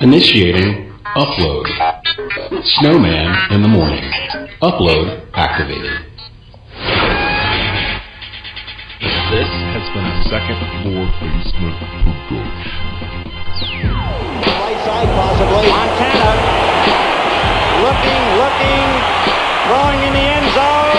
Initiating upload. Snowman in the morning. Upload activated. This has been a second floor basement production. Right side possibly. Montana looking, looking, throwing in the end zone.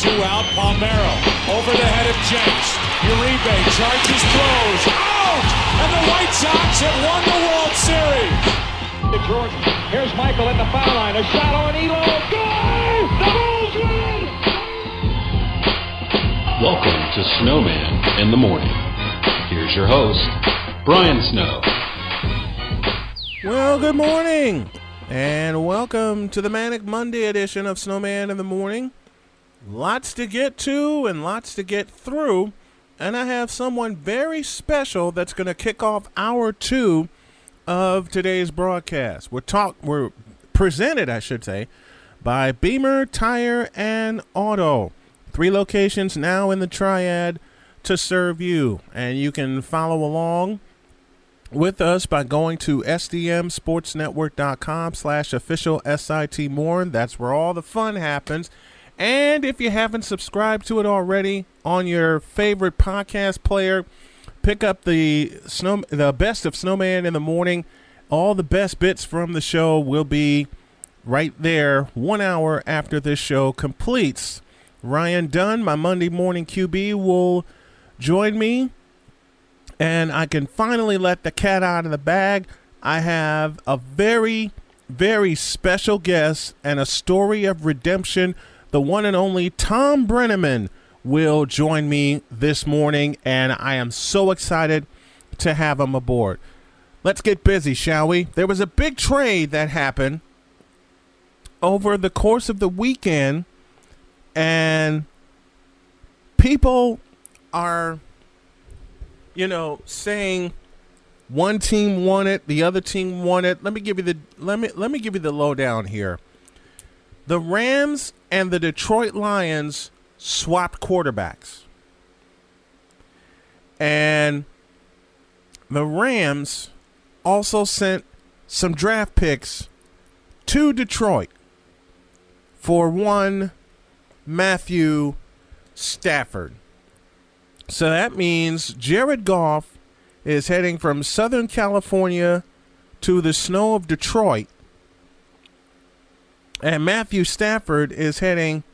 Two out, Palmeiro over the head of Jenks. Uribe charges, throws, out! And the White Sox have won the World Series. Jordan. Here's Michael at the foul line. A shot on Ehlo. Good! The Bulls win! Welcome to Snowman in the morning. Here's your host, Brian Snow. Well, good morning, and welcome to the Manic Monday edition of Snowman in the Morning. Lots to get to and lots to get through, and I have someone very special that's going to kick off hour two of today's broadcast. We're talk we're presented, I should say, by Beamer Tire and Auto. Three locations now in the triad to serve you, and you can follow along with us by going to sdmsportsnetwork.com slash official SIT Morn that's where all the fun happens and if you haven't subscribed to it already on your favorite podcast player pick up the snow the best of snowman in the morning all the best bits from the show will be right there one hour after this show completes ryan dunn my monday morning qb will join me and I can finally let the cat out of the bag. I have a very, very special guest and a story of redemption. The one and only Tom Brennaman will join me this morning, and I am so excited to have him aboard. Let's get busy, shall we? There was a big trade that happened over the course of the weekend, and people are you know, saying one team won it, the other team won it. Let me give you the let me let me give you the lowdown here. The Rams and the Detroit Lions swapped quarterbacks. And the Rams also sent some draft picks to Detroit for one Matthew Stafford. So that means Jared Goff is heading from Southern California to the snow of Detroit. And Matthew Stafford is heading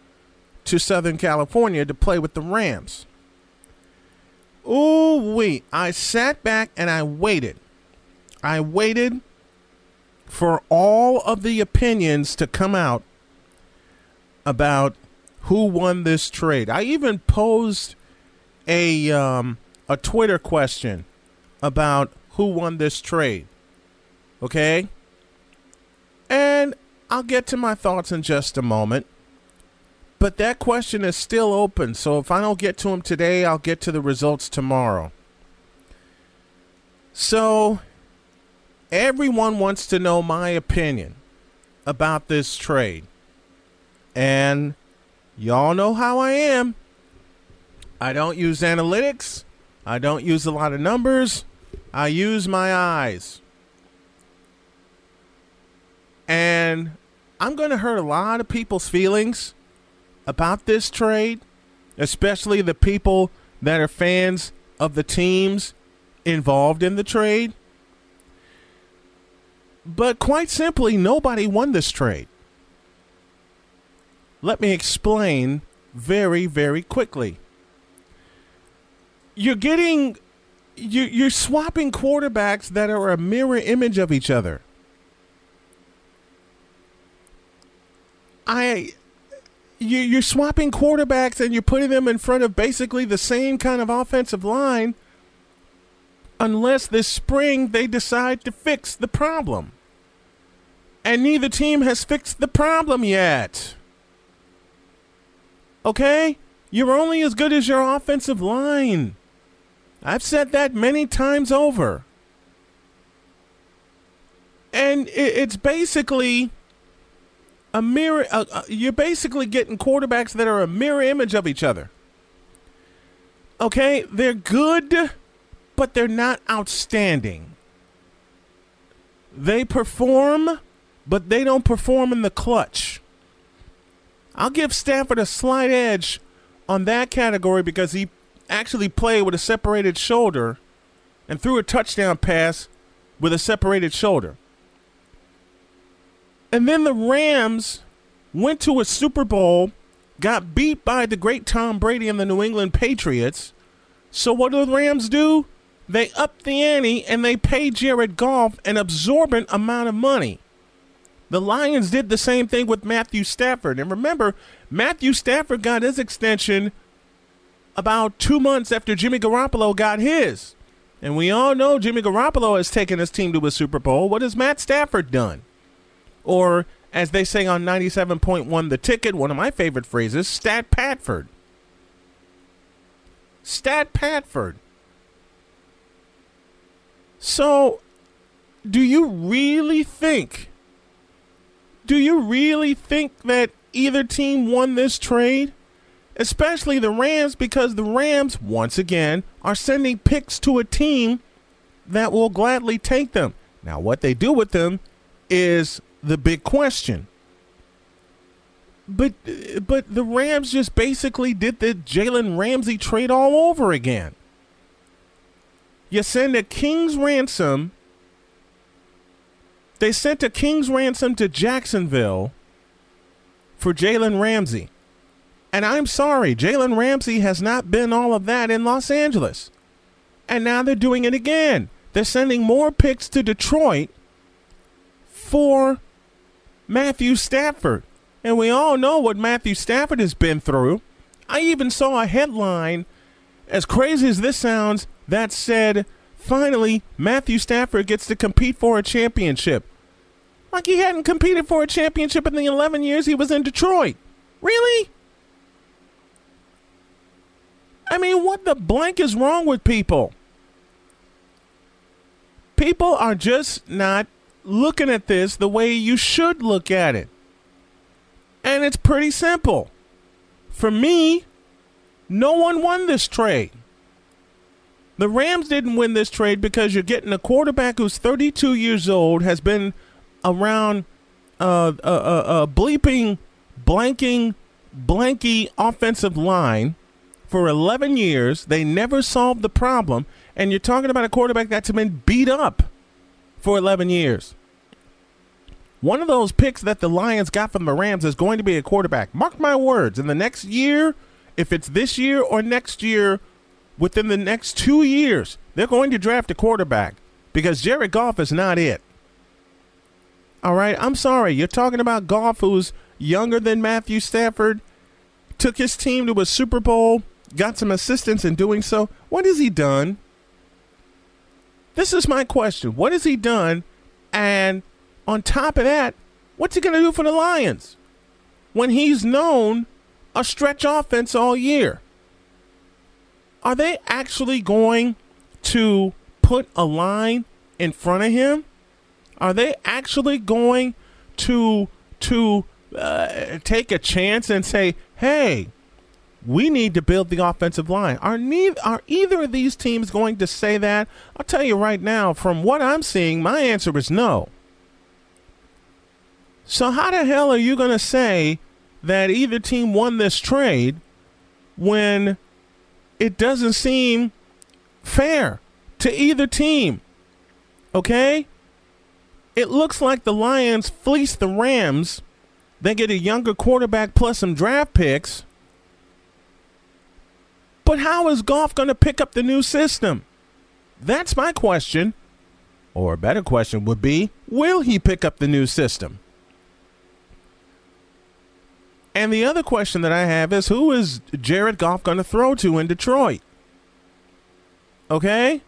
to Southern California to play with the Rams. Ooh, wait. I sat back and I waited. I waited for all of the opinions to come out about who won this trade. I even posed a um, a Twitter question about who won this trade. Okay? I'll get to my thoughts in just a moment. But that question is still open, so if I don't get to them today, I'll get to the results tomorrow. So, everyone wants to know my opinion about this trade. And y'all know how I am. I don't use analytics. I don't use a lot of numbers. I use my eyes. And I'm going to hurt a lot of people's feelings about this trade, especially the people that are fans of the teams involved in the trade. But quite simply, nobody won this trade. Let me explain very, very quickly you're getting you you're swapping quarterbacks that are a mirror image of each other. I you you're swapping quarterbacks and you're putting them in front of basically the same kind of offensive line unless this spring they decide to fix the problem. And neither team has fixed the problem yet. Okay? You're only as good as your offensive line. I've said that many times over. And it's basically a mirror. You're basically getting quarterbacks that are a mirror image of each other. Okay, they're good, but they're not outstanding. They perform, but they don't perform in the clutch. I'll give Stafford a slight edge on that category because he actually played with a separated shoulder and threw a touchdown pass with a separated shoulder. And then the Rams went to a Super Bowl, got beat by the great Tom Brady and the New England Patriots. So what do the Rams do? They up the ante and they pay Jared Goff an absorbent amount of money. The Lions did the same thing with Matthew Stafford. And remember, Matthew Stafford got his extension about two months after Jimmy Garoppolo got his. And we all know Jimmy Garoppolo has taken his team to a Super Bowl. What has Matt Stafford done? Or, as they say on 97.1 The Ticket, one of my favorite phrases, Stat Patford. Stat Patford. So, do you really think do you really think that either team won this trade? Especially the Rams, because the Rams, once again, are sending picks to a team that will gladly take them. Now, what they do with them is the big question. But but the Rams just basically did the Jalen Ramsey trade all over again. You send a king's ransom they sent a king's ransom to Jacksonville for Jalen Ramsey. And I'm sorry, Jalen Ramsey has not been all of that in Los Angeles. And now they're doing it again. They're sending more picks to Detroit for Matthew Stafford. And we all know what Matthew Stafford has been through. I even saw a headline, as crazy as this sounds, that said finally, Matthew Stafford gets to compete for a championship. Like he hadn't competed for a championship in the 11 years he was in Detroit. Really? I mean, what the blank is wrong with people? People are just not looking at this the way you should look at it. And it's pretty simple. For me, no one won this trade. The Rams didn't win this trade because you're getting a quarterback who's 32 years old, has been around uh, a, a, a bleeping, blanking, blanky offensive line for 11 years. They never solved the problem. And you're talking about a quarterback that's been beat up for 11 years. One of those picks that the Lions got from the Rams is going to be a quarterback. Mark my words. In the next year, if it's this year or next year, within the next two years, they're going to draft a quarterback because Jared Goff is not it. All right, I'm sorry. You're talking about Goff, who's younger than Matthew Stafford, took his team to a Super Bowl, got some assistance in doing so. What has he done? This is my question. What has he done? And on top of that, what's he going to do for the Lions when he's known a stretch offense all year? Are they actually going to put a line in front of him? Are they actually going to to uh, take a chance and say, "Hey, we need to build the offensive line"? Are neither are either of these teams going to say that? I'll tell you right now, from what I'm seeing, my answer is no. So how the hell are you going to say that either team won this trade when it doesn't seem fair to either team. Okay? It looks like the Lions fleece the Rams. They get a younger quarterback plus some draft picks. But how is Goff going to pick up the new system? That's my question. Or a better question would be will he pick up the new system? And the other question that I have is who is Jared Goff going to throw to in Detroit? Okay?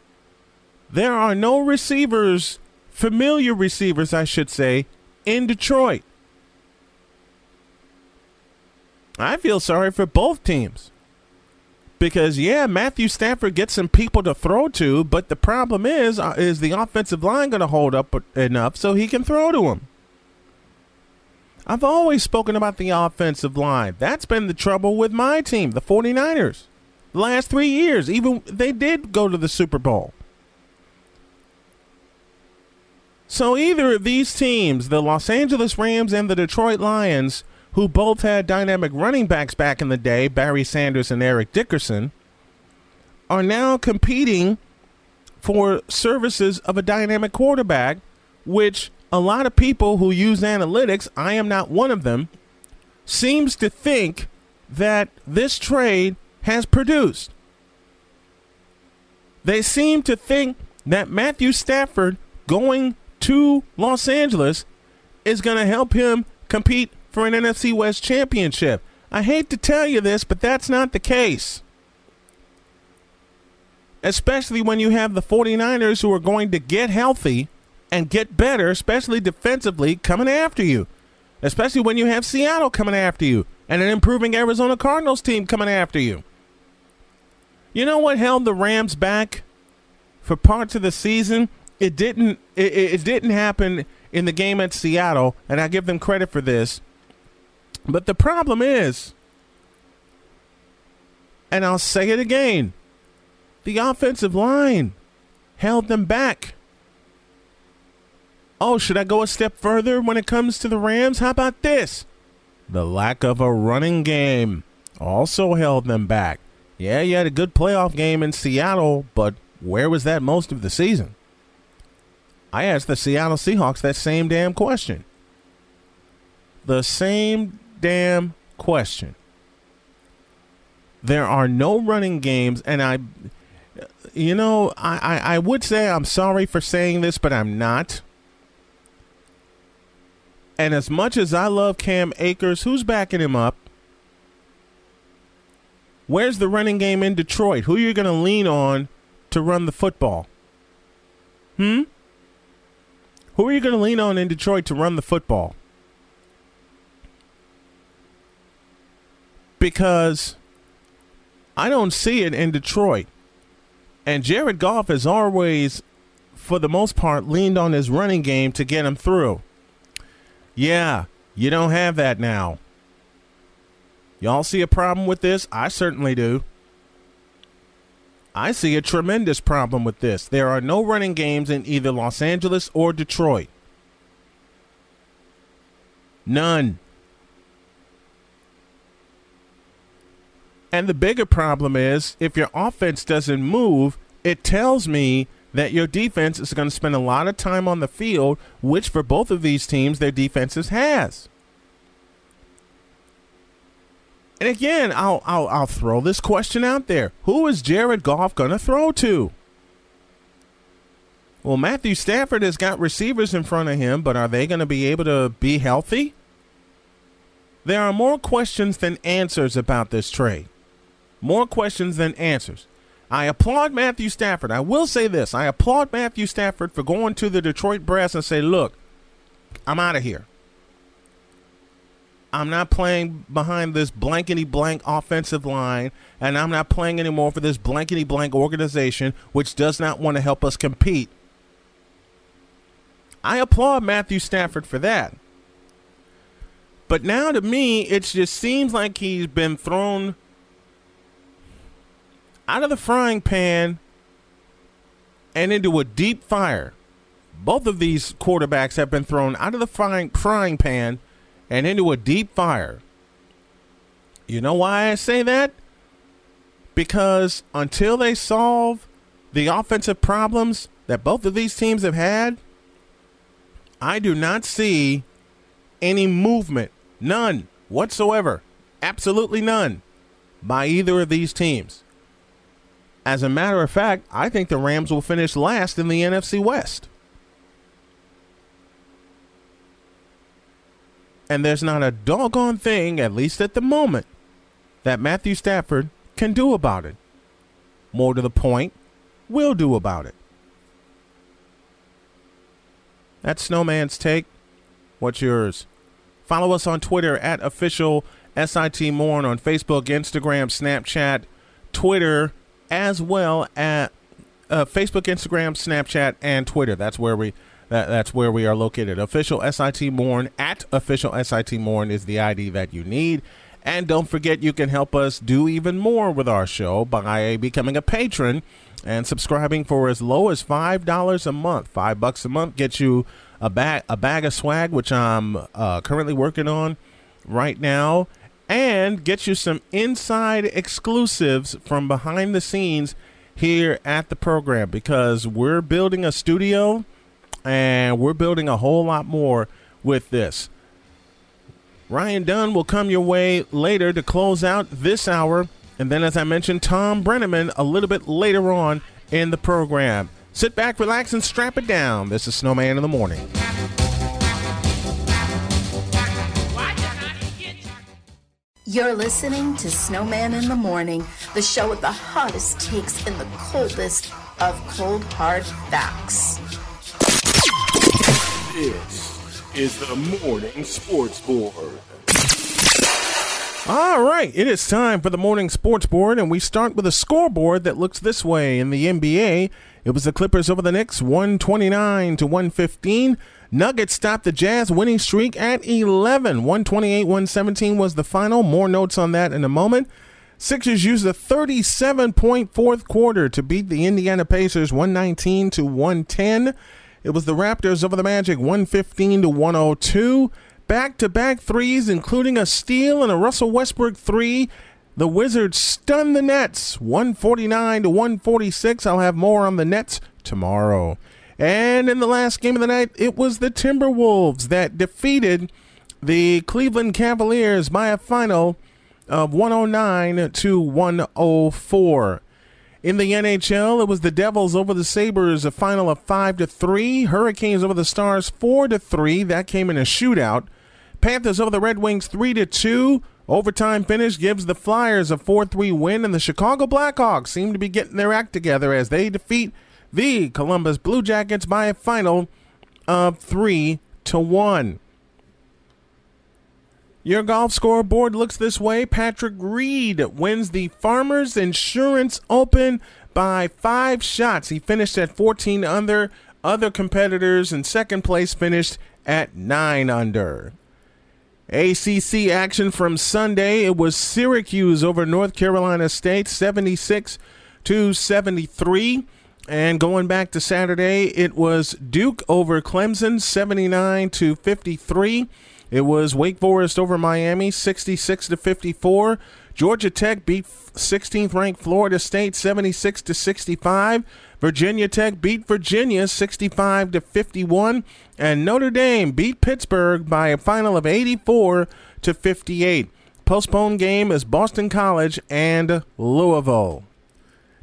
There are no receivers, familiar receivers, I should say, in Detroit. I feel sorry for both teams because yeah, Matthew Stafford gets some people to throw to, but the problem is uh, is the offensive line going to hold up enough so he can throw to him? I've always spoken about the offensive line. That's been the trouble with my team, the 49ers. The last 3 years, even they did go to the Super Bowl. So either of these teams, the Los Angeles Rams and the Detroit Lions, who both had dynamic running backs back in the day, Barry Sanders and Eric Dickerson, are now competing for services of a dynamic quarterback, which a lot of people who use analytics, I am not one of them, seems to think that this trade has produced. They seem to think that Matthew Stafford going to Los Angeles is going to help him compete for an NFC West championship. I hate to tell you this, but that's not the case. Especially when you have the 49ers who are going to get healthy and get better, especially defensively, coming after you. Especially when you have Seattle coming after you and an improving Arizona Cardinals team coming after you. You know what held the Rams back for parts of the season? It didn't it, it didn't happen in the game at Seattle, and I give them credit for this. But the problem is, and I'll say it again, the offensive line held them back. Oh, should I go a step further when it comes to the Rams? How about this? The lack of a running game also held them back. Yeah, you had a good playoff game in Seattle, but where was that most of the season? I asked the Seattle Seahawks that same damn question. The same damn question. There are no running games, and I, you know, I, I, I would say I'm sorry for saying this, but I'm not. And as much as I love Cam Akers, who's backing him up? Where's the running game in Detroit? Who are you going to lean on to run the football? Hmm? Who are you going to lean on in Detroit to run the football? Because I don't see it in Detroit. And Jared Goff has always, for the most part, leaned on his running game to get him through. Yeah, you don't have that now. Y'all see a problem with this? I certainly do. I see a tremendous problem with this. There are no running games in either Los Angeles or Detroit. None. And the bigger problem is if your offense doesn't move, it tells me that your defense is going to spend a lot of time on the field, which for both of these teams, their defenses has. And again, I'll, I'll, I'll throw this question out there. Who is Jared Goff going to throw to? Well, Matthew Stafford has got receivers in front of him, but are they going to be able to be healthy? There are more questions than answers about this trade. More questions than answers. I applaud Matthew Stafford. I will say this. I applaud Matthew Stafford for going to the Detroit Brass and say, look, I'm out of here. I'm not playing behind this blankety blank offensive line, and I'm not playing anymore for this blankety blank organization, which does not want to help us compete. I applaud Matthew Stafford for that. But now to me, it just seems like he's been thrown out of the frying pan and into a deep fire. Both of these quarterbacks have been thrown out of the frying, frying pan and into a deep fire. You know why I say that? Because until they solve the offensive problems that both of these teams have had, I do not see any movement, none whatsoever, absolutely none, by either of these teams. As a matter of fact, I think the Rams will finish last in the NFC West. And there's not a doggone thing, at least at the moment, that Matthew Stafford can do about it. More to the point, will do about it. That's Snowman's take. What's yours? Follow us on Twitter at official SIT Morn on Facebook, Instagram, Snapchat, Twitter, as well at uh, Facebook, Instagram, Snapchat, and Twitter. That's where we that, that's where we are located. Official SIT Morn at official SIT Morn is the ID that you need. And don't forget, you can help us do even more with our show by becoming a patron and subscribing for as low as five dollars a month. Five bucks a month gets you a bag a bag of swag, which I'm uh, currently working on right now, and get you some inside exclusives from behind the scenes here at the program because we're building a studio and we're building a whole lot more with this. Ryan Dunn will come your way later to close out this hour. And then, as I mentioned, Tom Brennaman a little bit later on in the program. Sit back, relax, and strap it down. This is Snowman in the Morning. You're listening to Snowman in the Morning, the show with the hottest takes and the coldest of cold hard facts. This is the Morning Sports Board. All right, it is time for the morning sports board, and we start with a scoreboard that looks this way. In the NBA, it was the Clippers over the Knicks, 129 to 115. Nuggets stopped the Jazz winning streak at 11. 128 117 was the final. More notes on that in a moment. Sixers used a 37 point fourth quarter to beat the Indiana Pacers 119 to 110. It was the Raptors over the Magic 115 to 102 back to back threes, including a steal and a Russell Westbrook three. The Wizards stunned the Nets 149 to 146. I'll have more on the Nets tomorrow. And in the last game of the night, it was the Timberwolves that defeated the Cleveland Cavaliers by a final of 109 to 104. In the NHL, it was the Devils over the Sabres, a final of 5 to 3. Hurricanes over the Stars 4 to 3. That came in a shootout. Panthers over the Red Wings 3 to 2. Overtime finish gives the Flyers a 4 3 win, and the Chicago Blackhawks seem to be getting their act together as they defeat the Columbus Blue Jackets by a final of 3 to 1. Your golf scoreboard looks this way. Patrick Reed wins the Farmers Insurance Open by five shots. He finished at 14 under. Other competitors in second place finished at 9 under. ACC action from Sunday. It was Syracuse over North Carolina State, 76 to 73. And going back to Saturday, it was Duke over Clemson, 79 to 53. It was Wake Forest over Miami, 66 to 54. Georgia Tech beat 16th ranked Florida State 76 to 65. Virginia Tech beat Virginia 65 to 51 and Notre Dame beat Pittsburgh by a final of 84 to 58. Postponed game is Boston College and Louisville.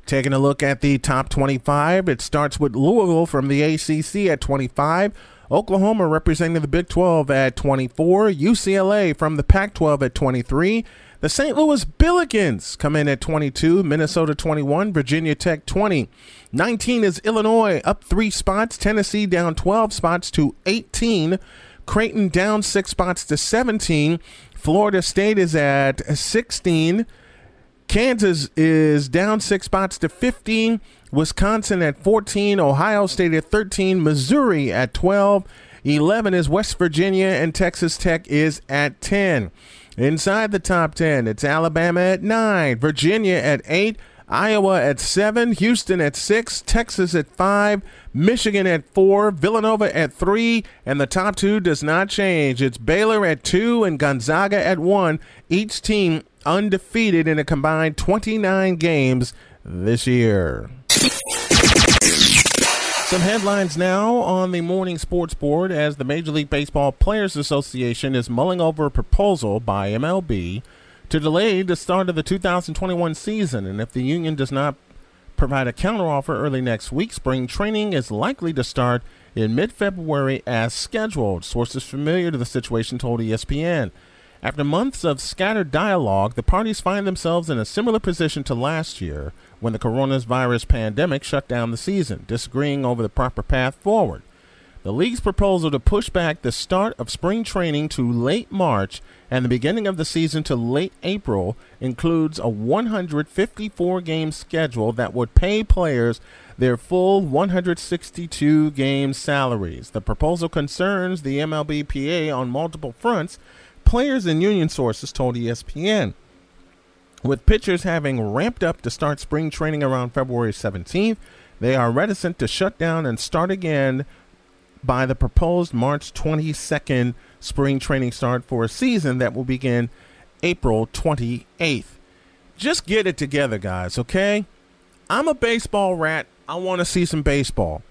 Taking a look at the top 25, it starts with Louisville from the ACC at 25. Oklahoma representing the Big 12 at 24. UCLA from the Pac 12 at 23. The St. Louis Billikens come in at 22, Minnesota 21, Virginia Tech 20. 19 is Illinois, up three spots. Tennessee down 12 spots to 18. Creighton down six spots to 17. Florida State is at 16. Kansas is down six spots to 15. Wisconsin at 14. Ohio State at 13. Missouri at 12. 11 is West Virginia, and Texas Tech is at 10. Inside the top 10, it's Alabama at 9, Virginia at 8, Iowa at 7, Houston at 6, Texas at 5, Michigan at 4, Villanova at 3, and the top 2 does not change. It's Baylor at 2 and Gonzaga at 1, each team undefeated in a combined 29 games this year. Some headlines now on the morning sports board as the Major League Baseball Players Association is mulling over a proposal by MLB to delay the start of the 2021 season. And if the union does not provide a counteroffer early next week, spring training is likely to start in mid February as scheduled. Sources familiar to the situation told ESPN. After months of scattered dialogue, the parties find themselves in a similar position to last year when the coronavirus pandemic shut down the season, disagreeing over the proper path forward. The league's proposal to push back the start of spring training to late March and the beginning of the season to late April includes a 154 game schedule that would pay players their full 162 game salaries. The proposal concerns the MLBPA on multiple fronts, players and union sources told ESPN. With pitchers having ramped up to start spring training around February 17th, they are reticent to shut down and start again by the proposed March 22nd spring training start for a season that will begin April 28th. Just get it together, guys, okay? I'm a baseball rat. I want to see some baseball.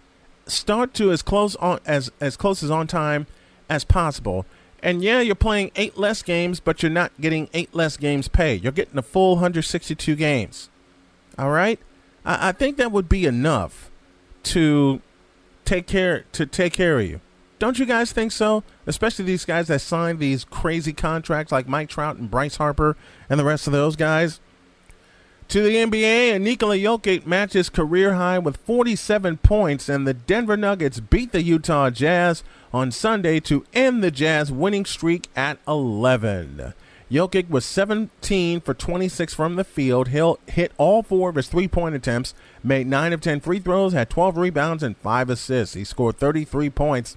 Start to as close on as as close as on time as possible. And yeah, you're playing eight less games, but you're not getting eight less games pay. You're getting a full 162 games. All right, I, I think that would be enough to take care to take care of you. Don't you guys think so? Especially these guys that signed these crazy contracts like Mike Trout and Bryce Harper and the rest of those guys. To the NBA, and Nikola Jokic matches career high with 47 points, and the Denver Nuggets beat the Utah Jazz on Sunday to end the Jazz winning streak at 11. Jokic was 17 for 26 from the field. He'll hit all four of his three point attempts, made 9 of 10 free throws, had 12 rebounds, and 5 assists. He scored 33 points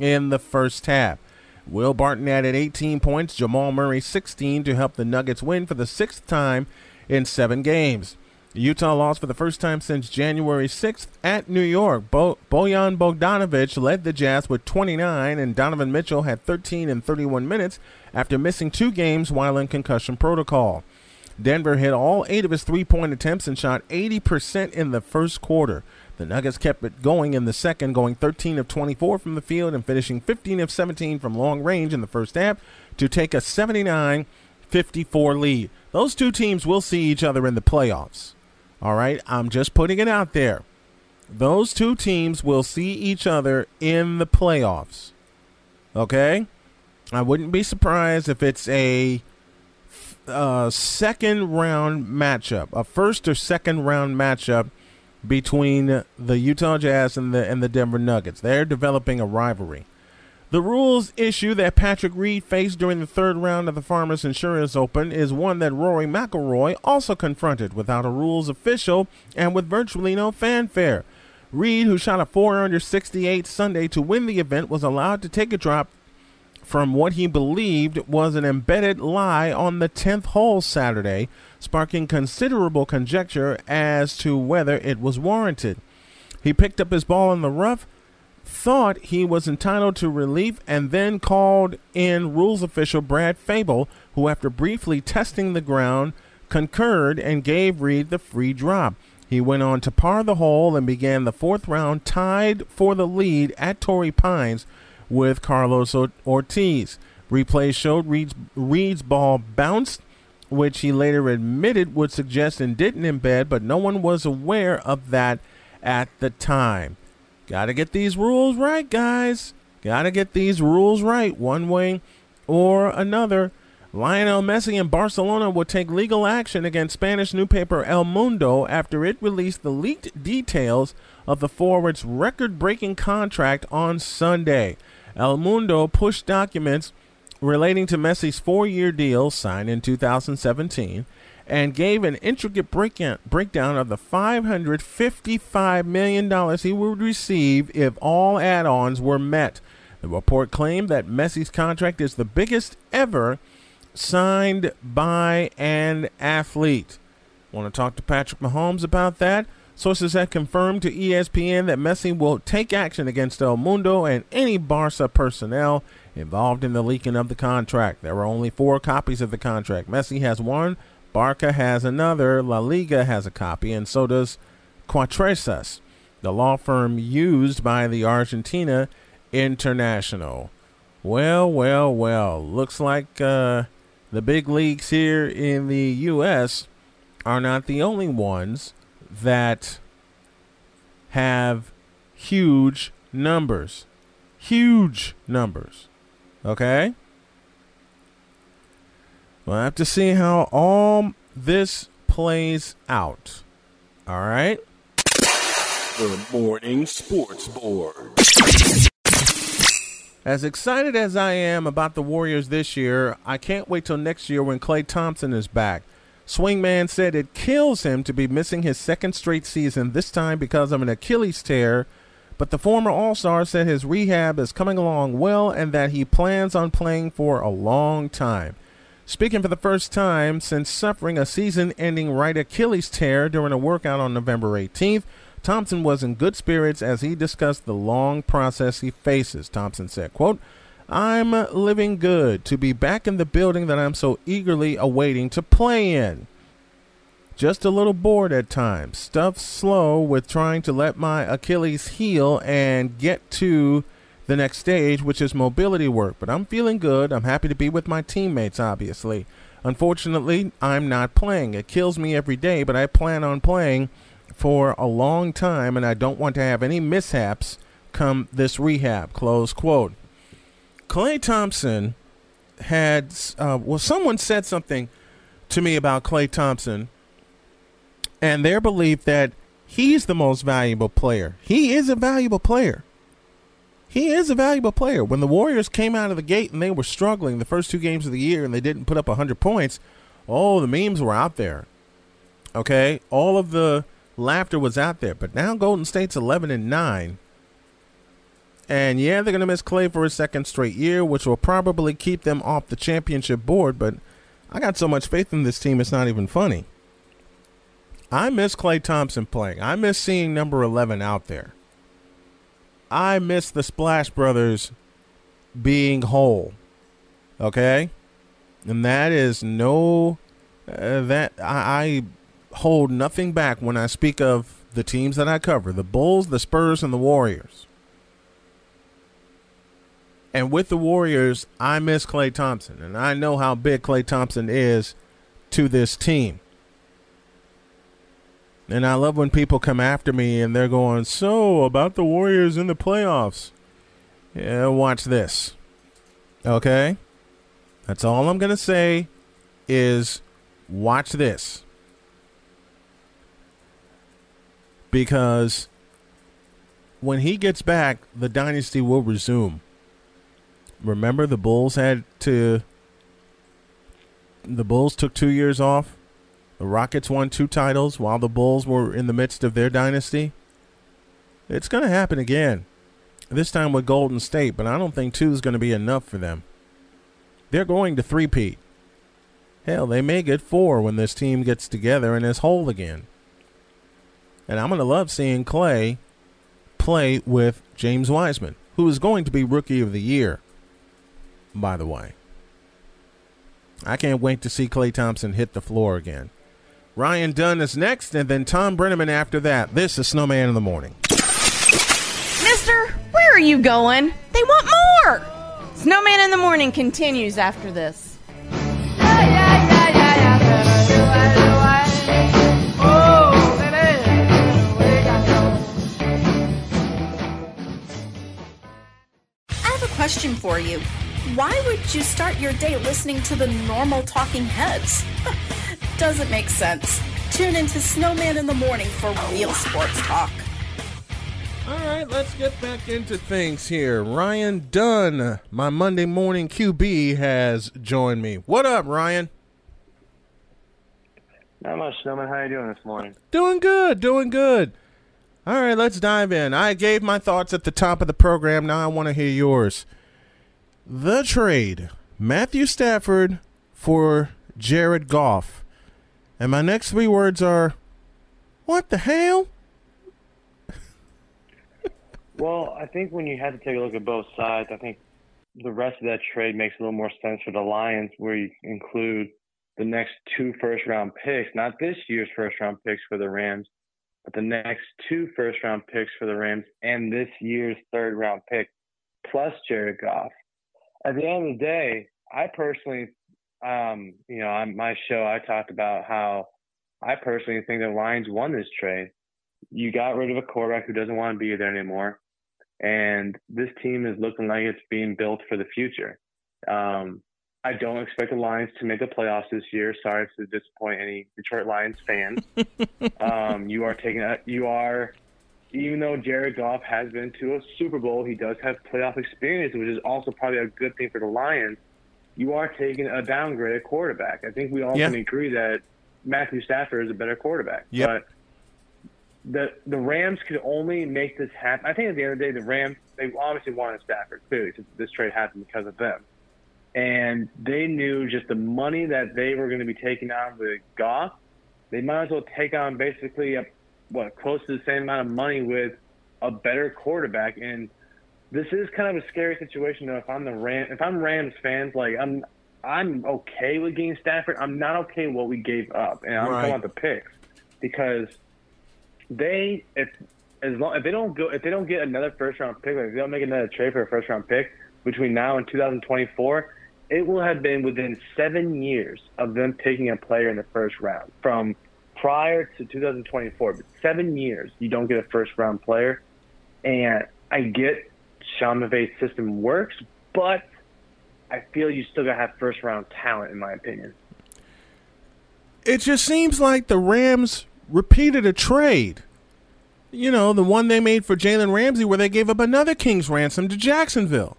in the first half. Will Barton added 18 points, Jamal Murray 16 to help the Nuggets win for the sixth time in seven games. Utah lost for the first time since January 6th at New York. Bo- Bojan Bogdanovic led the Jazz with 29, and Donovan Mitchell had 13 in 31 minutes after missing two games while in concussion protocol. Denver hit all eight of his three point attempts and shot 80% in the first quarter. The Nuggets kept it going in the second, going 13 of 24 from the field and finishing 15 of 17 from long range in the first half to take a 79 54 lead. Those two teams will see each other in the playoffs. All right, I'm just putting it out there. Those two teams will see each other in the playoffs. Okay? I wouldn't be surprised if it's a uh, second round matchup, a first or second round matchup between the Utah Jazz and the and the Denver Nuggets. They're developing a rivalry. The rules issue that Patrick Reed faced during the third round of the Farmers Insurance Open is one that Rory McIlroy also confronted without a rules official and with virtually no fanfare. Reed, who shot a 4 under 68 Sunday to win the event, was allowed to take a drop from what he believed was an embedded lie on the 10th hole Saturday, sparking considerable conjecture as to whether it was warranted. He picked up his ball in the rough, thought he was entitled to relief and then called in rules official Brad Fabel, who, after briefly testing the ground, concurred and gave Reed the free drop. He went on to par the hole and began the fourth round tied for the lead at Torrey Pines with Carlos Ortiz. Replay showed Reed's, Reed's ball bounced, which he later admitted would suggest and didn't embed, but no one was aware of that at the time. Got to get these rules right, guys. Got to get these rules right one way or another. Lionel Messi and Barcelona will take legal action against Spanish newspaper El Mundo after it released the leaked details of the forward's record breaking contract on Sunday. El Mundo pushed documents relating to Messi's four year deal signed in 2017 and gave an intricate breakdown, of the $555 million he would receive if all add ons were met. The report claimed that Messi's contract is the biggest ever signed by an athlete. Want to talk to Patrick Mahomes about that? Sources have confirmed to ESPN that Messi will take action against El Mundo and any Barca personnel involved in the leaking of the contract. There are only four copies of the contract. Messi has one, Barca has another, La Liga has a copy, and so does Cuatrecasas, the law firm used by the Argentina International. Well, well, well. Looks like uh, the big leagues here in the U.S. are not the only ones that have huge numbers. Huge numbers. Okay? We'll have to see how all this plays out. All right? The Morning Sports Board. As excited as I am about the Warriors this year, I can't wait till next year when Klay Thompson is back. Swingman said it kills him to be missing his second straight season, this time because of an Achilles tear. But the former All Star said his rehab is coming along well and that he plans on playing for a long time. Speaking for the first time since suffering a season ending right Achilles tear during a workout on November 18th, Thompson was in good spirits as he discussed the long process he faces. Thompson said, quote, I'm living good to be back in the building that I'm so eagerly awaiting to play in. Just a little bored at times. Stuff slow with trying to let my Achilles heal and get to the next stage, which is mobility work. But I'm feeling good. I'm happy to be with my teammates, obviously. Unfortunately, I'm not playing. It kills me every day, but I plan on playing for a long time, and I don't want to have any mishaps come this rehab. Close quote. Klay Thompson had, uh, well, someone said something to me about Klay Thompson and their belief that he's the most valuable player. He is a valuable player he is a valuable player. When the Warriors came out of the gate and they were struggling the first two games of the year and they didn't put up 100 points, oh, the memes were out there. Okay? All of the laughter was out there. But now Golden State's 11 and 9. And yeah, they're going to miss Klay for a second straight year, which will probably keep them off the championship board. But I got so much faith in this team, it's not even funny. I miss Klay Thompson playing. I miss seeing number 11 out there. I miss the Splash Brothers being whole. Okay? And that is no uh, that I, I hold nothing back when I speak of the teams that I cover, the Bulls, the Spurs and the Warriors. And with the Warriors, I miss Klay Thompson, and I know how big Klay Thompson is to this team. And I love when people come after me and they're going, So, about the Warriors in the playoffs. Yeah, watch this. Okay? That's all I'm going to say is watch this. Because when he gets back, the dynasty will resume. Remember, the Bulls had to. The Bulls took two years off the Rockets won two titles while the Bulls were in the midst of their dynasty. It's going to happen again. This time with Golden State, but I don't think two is going to be enough for them. They're going to three-peat. Hell, they may get four when this team gets together and is whole again. And I'm going to love seeing Klay play with James Wiseman, who is going to be Rookie of the Year, by the way. I can't wait to see Klay Thompson hit the floor again. Ryan Dunn is next, and then Tom Brennaman after that. This is Snowman in the Morning. Mister, where are you going? They want more! Snowman in the Morning continues after this. I have a question for you. Why would you start your day listening to the normal talking heads? Doesn't make sense. Tune into Snowman in the Morning for real sports talk. All right, let's get back into things here. Ryan Dunn, my Monday morning QB, has joined me. What up, Ryan? Not much, Snowman. How are you doing this morning? Doing good, doing good. All right, let's dive in. I gave my thoughts at the top of the program. Now I want to hear yours. The trade Matthew Stafford for Jared Goff. And my next three words are what the hell? well, I think when you have to take a look at both sides, I think the rest of that trade makes a little more sense for the Lions, where you include the next two first round picks, not this year's first round picks for the Rams, but the next two first round picks for the Rams and this year's third round pick, plus Jared Goff at the end of the day, I personally, um, you know, on my show, I talked about how I personally think the Lions won this trade. You got rid of a quarterback who doesn't want to be there anymore, and this team is looking like it's being built for the future. Um, I don't expect the Lions to make the playoffs this year. Sorry to disappoint any Detroit Lions fans. um, you are taking a, you are even though Jared Goff has been to a Super Bowl, he does have playoff experience, which is also probably a good thing for the Lions. You are taking a downgrade at quarterback. I think we all yeah. can agree that Matthew Stafford is a better quarterback. Yep. But the the Rams could only make this happen. I think at the end of the day, the Rams they obviously wanted Stafford clearly. This trade happened because of them, and they knew just the money that they were going to be taking on with Goff, they might as well take on basically a, what close to the same amount of money with a better quarterback. And this is kind of a scary situation though. If I'm the Ram, if I'm Rams fans, like I'm, I'm okay with getting Stafford. I'm not okay with what we gave up, and I'm Right. talking about the picks because they if as long if they don't go if they don't get another first round pick, like if they don't make another trade for a first round pick between now and 2024, it will have been within seven years of them picking a player in the first round from prior to 2024. But seven years you don't get a first round player, and I get McVay's system works, but I feel you still gotta have first round talent in my opinion. It just seems like the Rams repeated a trade. You know, the one they made for Jalen Ramsey, where they gave up another king's ransom to Jacksonville.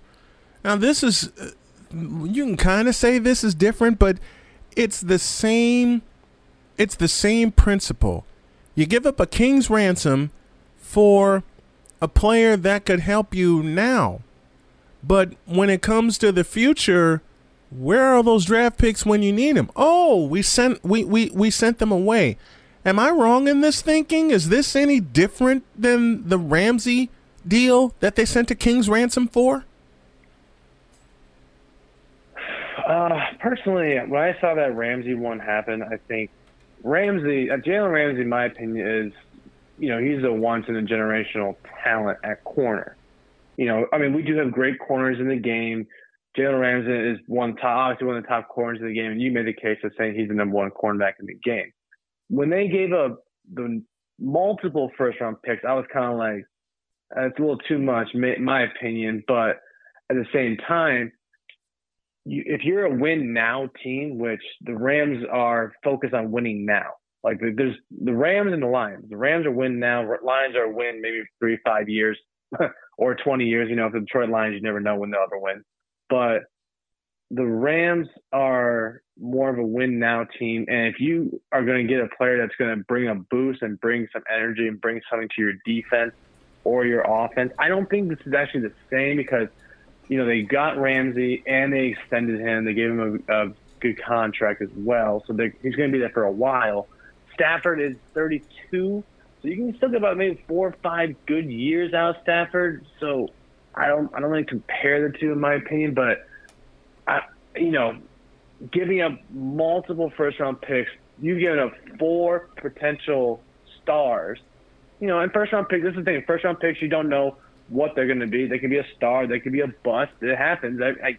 Now, this is, uh, you can kind of say this is different, but it's the same. It's the same principle. You give up a king's ransom for a player that could help you now, but when it comes to the future, where are those draft picks when you need them? Oh, we sent we, we, we sent them away. Am I wrong in this thinking? Is this any different than the Ramsey deal that they sent to King's ransom for? Uh, personally, when I saw that Ramsey one happen, I think Ramsey, uh, Jalen Ramsey, in my opinion, is, you know, he's a once in a generational talent at corner. You know, I mean, we do have great corners in the game. Jalen Ramsey is one top, obviously one of the top corners in the game, and you made the case of saying he's the number one cornerback in the game. When they gave up the multiple first round picks, I was kind of like, that's a little too much, my opinion. But at the same time, you, if you're a win now team, which the Rams are focused on winning now, like there's the Rams and the Lions. The Rams are win now. Lions are win maybe three, five years or 20 years. You know, if the Detroit Lions, you never know when they'll ever win. But the Rams are more of a win now team. And if you are going to get a player that's going to bring a boost and bring some energy and bring something to your defense or your offense, I don't think this is actually the same because – you know, they got Ramsey and they extended him. They gave him a, a good contract as well. So he's going to be there for a while. Stafford is 32, so you can still get about maybe four or five good years out of Stafford. So I don't, I don't really compare the two in my opinion, but I, you know, giving up multiple first round picks, you've given up four potential stars. You know, and first round picks, this is the thing, first round picks, you don't know what they're going to be. They could be a star. They could be a bust. It happens. I, I,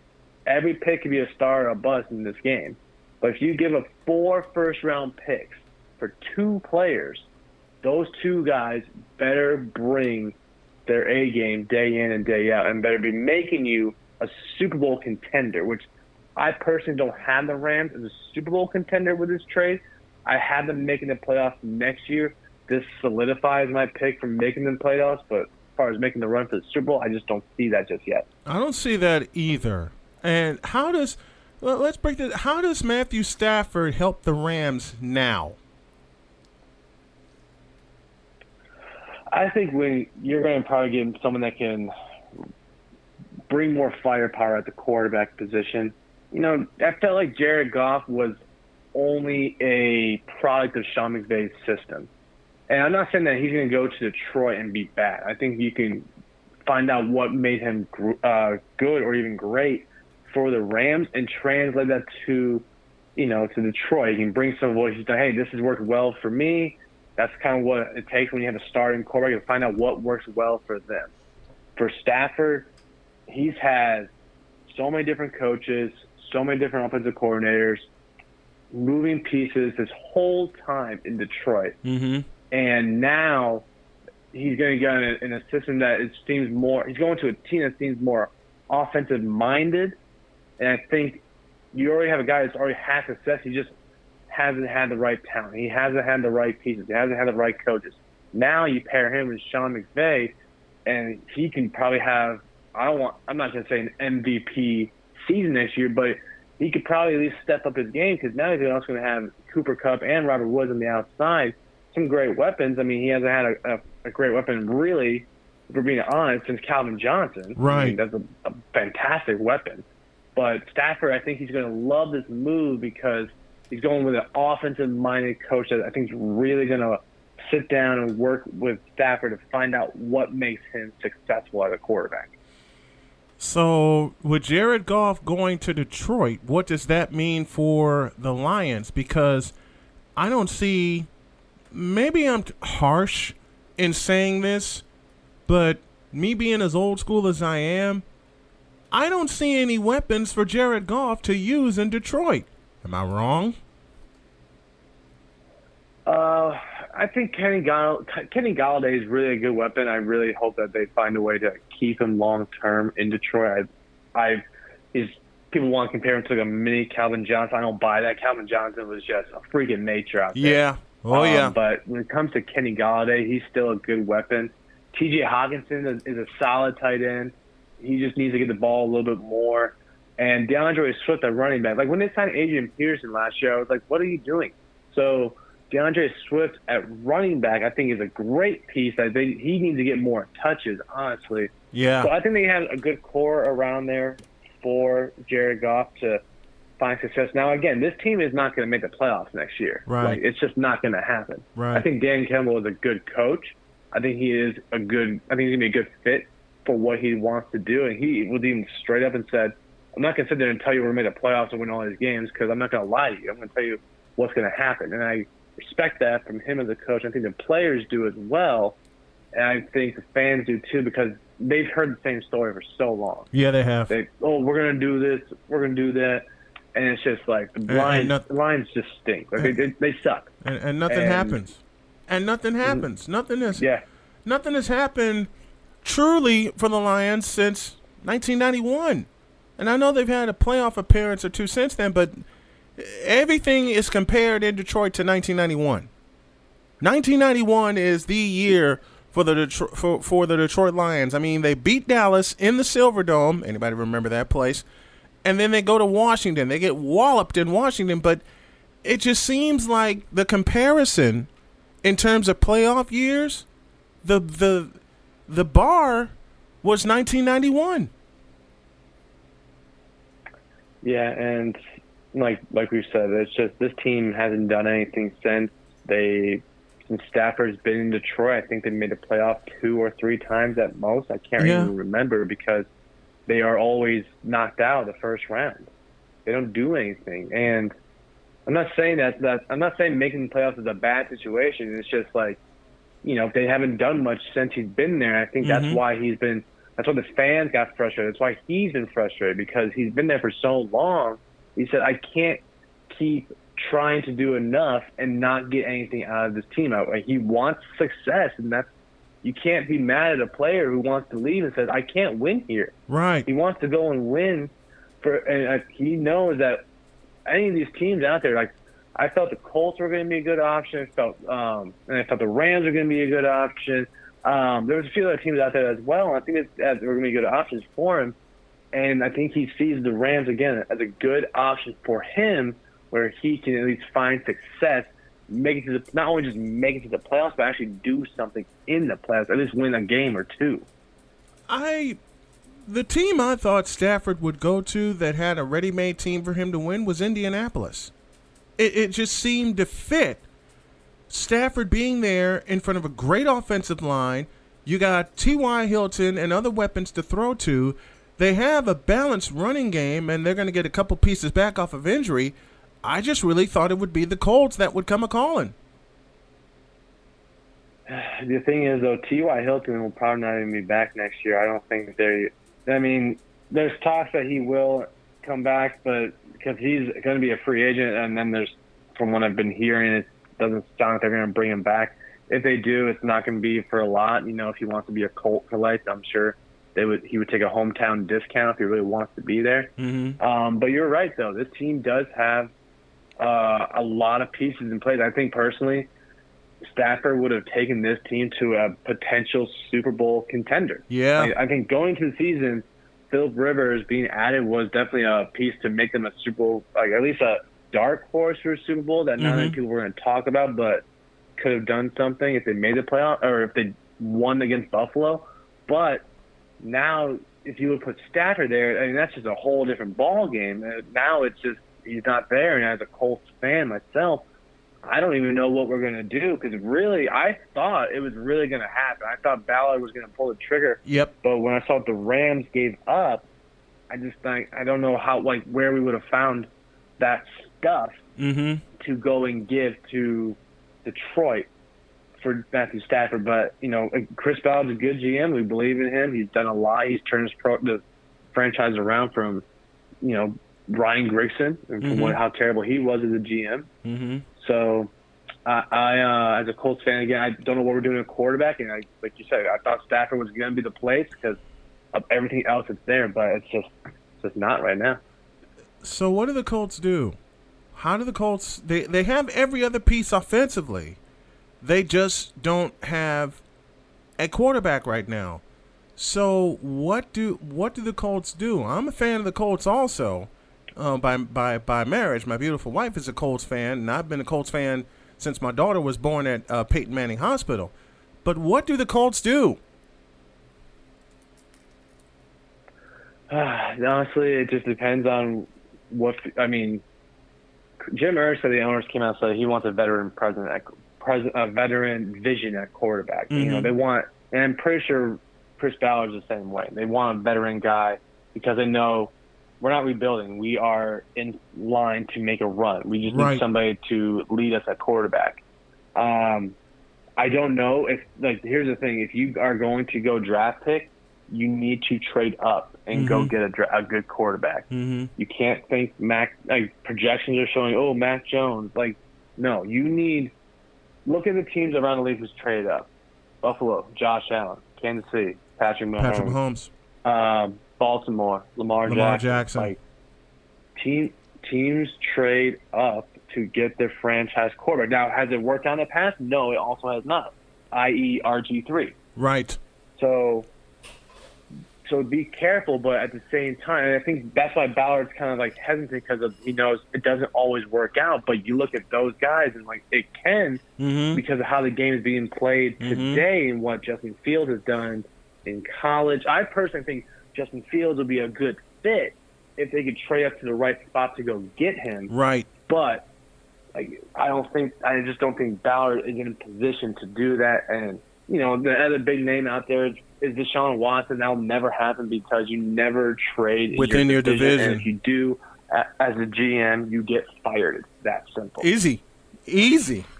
every pick could be a star or a bust in this game. But if you give up four first round picks for two players, those two guys better bring their A game day in and day out and better be making you a Super Bowl contender, which I personally don't have the Rams as a Super Bowl contender with this trade. I have them making the playoffs next year. This solidifies my pick for making the playoffs, but as far as making the run for the Super Bowl, I just don't see that just yet. I don't see that either. And how does let's break this. How does Matthew Stafford help the Rams now? I think when you're going to probably get someone that can bring more firepower at the quarterback position. You know, I felt like Jared Goff was only a product of Sean McVay's system. And I'm not saying that he's going to go to Detroit and be bad. I think you can find out what made him uh, good or even great for the Rams and translate that to, you know, to Detroit. You can bring some of he's done. Hey, this has worked well for me. That's kind of what it takes when you have a starting quarterback to find out what works well for them. For Stafford, he's had so many different coaches, so many different offensive coordinators, moving pieces this whole time in Detroit. Mm-hmm and now he's going to go in a, in a system that it seems more. He's going to a team that seems more offensive minded, and I think you already have a guy that's already had success. He just hasn't had the right talent. He hasn't had the right pieces. He hasn't had the right coaches. Now you pair him with Sean McVay, and he can probably have. I don't want. I'm not going to say an MVP season this year, but he could probably at least step up his game because now he's also going to have Cooper Kupp and Robert Woods on the outside some great weapons. I mean, he hasn't had a, a, a great weapon really, if we're being honest, since Calvin Johnson. Right. I mean, that's a, a fantastic weapon. But Stafford, I think he's going to love this move because he's going with an offensive-minded coach that I think is really going to sit down and work with Stafford to find out what makes him successful as a quarterback. So, with Jared Goff going to Detroit, what does that mean for the Lions? Because I don't see. Maybe I'm harsh in saying this, but me being as old school as I am, I don't see any weapons for Jared Goff to use in Detroit. Am I wrong? Uh, I think Kenny Gall- Kenny Golladay is really a good weapon. I really hope that they find a way to keep him long term in Detroit. I, I, he's people want to compare him to like a mini Calvin Johnson. I don't buy that. Calvin Johnson was just a freaking nature out there. Yeah. Oh Um, yeah. But when it comes to Kenny Golladay, he's still a good weapon. T.J. Hockenson is, is a solid tight end. He just needs to get the ball a little bit more. And DeAndre Swift at running back. Like when they signed Adrian Peterson last year, I was like, what are you doing? So DeAndre Swift at running back, I think is a great piece. I think he needs to get more touches, honestly. yeah. So I think they have a good core around there for Jared Goff to find success. Now, again, this team is not going to make the playoffs next year. Right. Like, it's just not going to happen. Right. I think Dan Campbell is a good coach. I think he is a good. I think he's going to be a good fit for what he wants to do. And he was even straight up and said, "I'm not going to sit there and tell you we're going to make the playoffs and win all these games because I'm not going to lie to you. I'm going to tell you what's going to happen." And I respect that from him as a coach. I think the players do as well, and I think the fans do too because they've heard the same story for so long. yeah, they have. They, oh, we're gonna do this, we're gonna do that, and it's just like the and Lions. the Lions just stink. Like they, they, they suck. and, and nothing and- happens. And nothing mm-hmm. happens. Nothing is. Yeah, Nothing has happened truly for the Lions since 1991. And I know they've had a playoff appearance or two since then, but everything is compared in Detroit to 1991. 1991 is the year for the Detro- for, for the Detroit Lions. I mean, they beat Dallas in the Silverdome. Anybody remember that place? And then they go to Washington. They get walloped in Washington, but it just seems like the comparison in terms of playoff years, the the the bar was 1991. Yeah, and like like we've said, it's just this team hasn't done anything since they since Stafford's been in Detroit. I think they made the playoff two or three times at most. I can't Yeah. even remember because they are always knocked out the first round. They don't do anything, and I'm not saying that that I'm not saying making the playoffs is a bad situation. It's just like, you know, if they haven't done much since he's been there. I think Mhm. that's why he's been. That's why the fans got frustrated. That's why he's been frustrated because he's been there for so long. He said, "I can't keep trying to do enough and not get anything out of this team." I- Like, he wants success, and that's you can't be mad at a player who wants to leave and says, "I can't win here." Right. He wants to go and win for, and uh, he knows that any of these teams out there, like I felt the Colts were going to be a good option. I felt, um, and I felt the Rams were going to be a good option. Um, there was a few other teams out there as well. I think that that were going to be good options for him. And I think he sees the Rams again as a good option for him, where he can at least find success, make it to the not only just make it to the playoffs, but actually do something in the playoffs, at least win a game or two. I the team I thought Stafford would go to that had a ready-made team for him to win was Indianapolis. It, it just seemed to fit. Stafford being there in front of a great offensive line, you got T.Y. Hilton and other weapons to throw to. They have a balanced running game, and they're going to get a couple pieces back off of injury. I just really thought it would be the Colts that would come a calling. The thing is, though, T.Y. Hilton will probably not even be back next year. I don't think they. I mean, there's talks that he will come back, but because he's going to be a free agent, and then there's, from what I've been hearing, it doesn't sound like they're going to bring him back. If they do, it's not going to be for a lot. You know, if he wants to be a Colt for life, I'm sure they would. He would take a hometown discount if he really wants to be there. Mm-hmm. Um, but you're right, though. This team does have uh, a lot of pieces in place. I think personally, Stafford would have taken this team to a potential Super Bowl contender. Yeah. I, I think going to the season, Philip Rivers being added was definitely a piece to make them a Super Bowl, like at least a dark horse for a Super Bowl that not many Mhm. people were going to talk about, but could have done something if they made the playoff or if they won against Buffalo. But Now, if you would put Stafford there, I mean, that's just a whole different ball game. Uh, Now it's just he's not there, and as a Colts fan myself, I don't even know what we're gonna do because really, I thought it was really gonna happen. I thought Ballard was gonna pull the trigger. Yep. But when I saw the Rams gave up, I just think I don't know how like where we would have found that stuff Mm-hmm. to go and give to Detroit for Matthew Stafford. But you know, Chris Ballard's a good GM. We believe in him. He's done a lot. He's turned his pro, the franchise around from you know Ryan Grigson and from Mhm. what, how terrible he was as a GM. Mm-hmm. So. I, I uh, as a Colts fan, again, I don't know what we're doing at quarterback, and I, like you said, I thought Stafford was going to be the place because of everything else that's there, but it's just, it's just not right now. So what do the Colts do? How do the Colts? They they have every other piece offensively. They just don't have a quarterback right now. So what do what do the Colts do? I'm a fan of the Colts also, uh, by by by marriage. My beautiful wife is a Colts fan, and I've been a Colts fan since my daughter was born at uh, Peyton Manning Hospital. But what do the Colts do? Honestly, it just depends on what. I mean, Jim Irsay, the owners came out and said he wants a veteran president, at, president, a veteran vision at quarterback. You know, Mhm. they want, and I'm pretty sure Chris Ballard's the same way. They want a veteran guy because they know we're not rebuilding. We are in line to make a run. We just Right. need somebody to lead us at quarterback. Um, I don't know if like here's the thing: if you are going to go draft pick, you need to trade up and go Mhm. get a, a good quarterback. Mm-hmm. You can't think Mac like projections are showing. Oh, Mac Jones. Like, no, you need look at the teams around the league who's traded up: Buffalo, Josh Allen, Kansas City, Patrick Mahomes, Patrick Mahomes, um, Baltimore, Lamar, Lamar Jackson. Jackson. Like, team teams trade up to get their franchise quarterback. Now, has it worked out in the past? No, it also has not. I.e., RG three. right? So, so be careful, but at the same time, and I think that's why Ballard's kind of like hesitant because of he knows it doesn't always work out. But you look at those guys and like it can Mm-hmm. because of how the game is being played Mhm. today and what Justin Fields has done in college. I personally think Justin Fields would be a good fit if they could trade up to the right spot to go get him. Right. But like, I don't think I just don't think Ballard is in a position to do that. And you know, the other big name out there is, is Deshaun Watson. That'll never happen because you never trade Within your division. And if you do, as a GM, you get fired. It's that simple. Easy. Easy.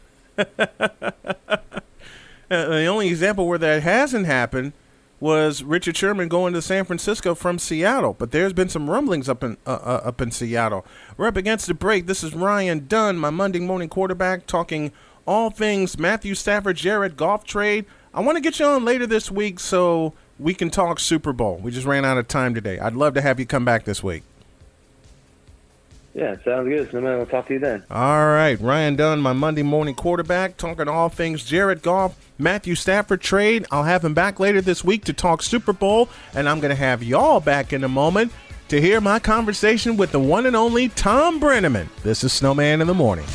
Uh, the only example where that hasn't happened was Richard Sherman going to San Francisco from Seattle. But there's been some rumblings up in uh, uh, up in Seattle. We're up against the break. This is Ryan Dunn, my Monday morning quarterback, talking all things Matthew Stafford, Jared Goff trade. I want to get you on later this week so we can talk Super Bowl. We just ran out of time today. I'd love to have you come back this week. Yeah, sounds good. So, man, I'll talk to you then. All right, Ryan Dunn, my Monday morning quarterback, talking all things Jared Goff, Matthew Stafford trade. I'll have him back later this week to talk Super Bowl, and I'm going to have y'all back in a moment to hear my conversation with the one and only Thom Brennaman. This is Snowman in the Morning.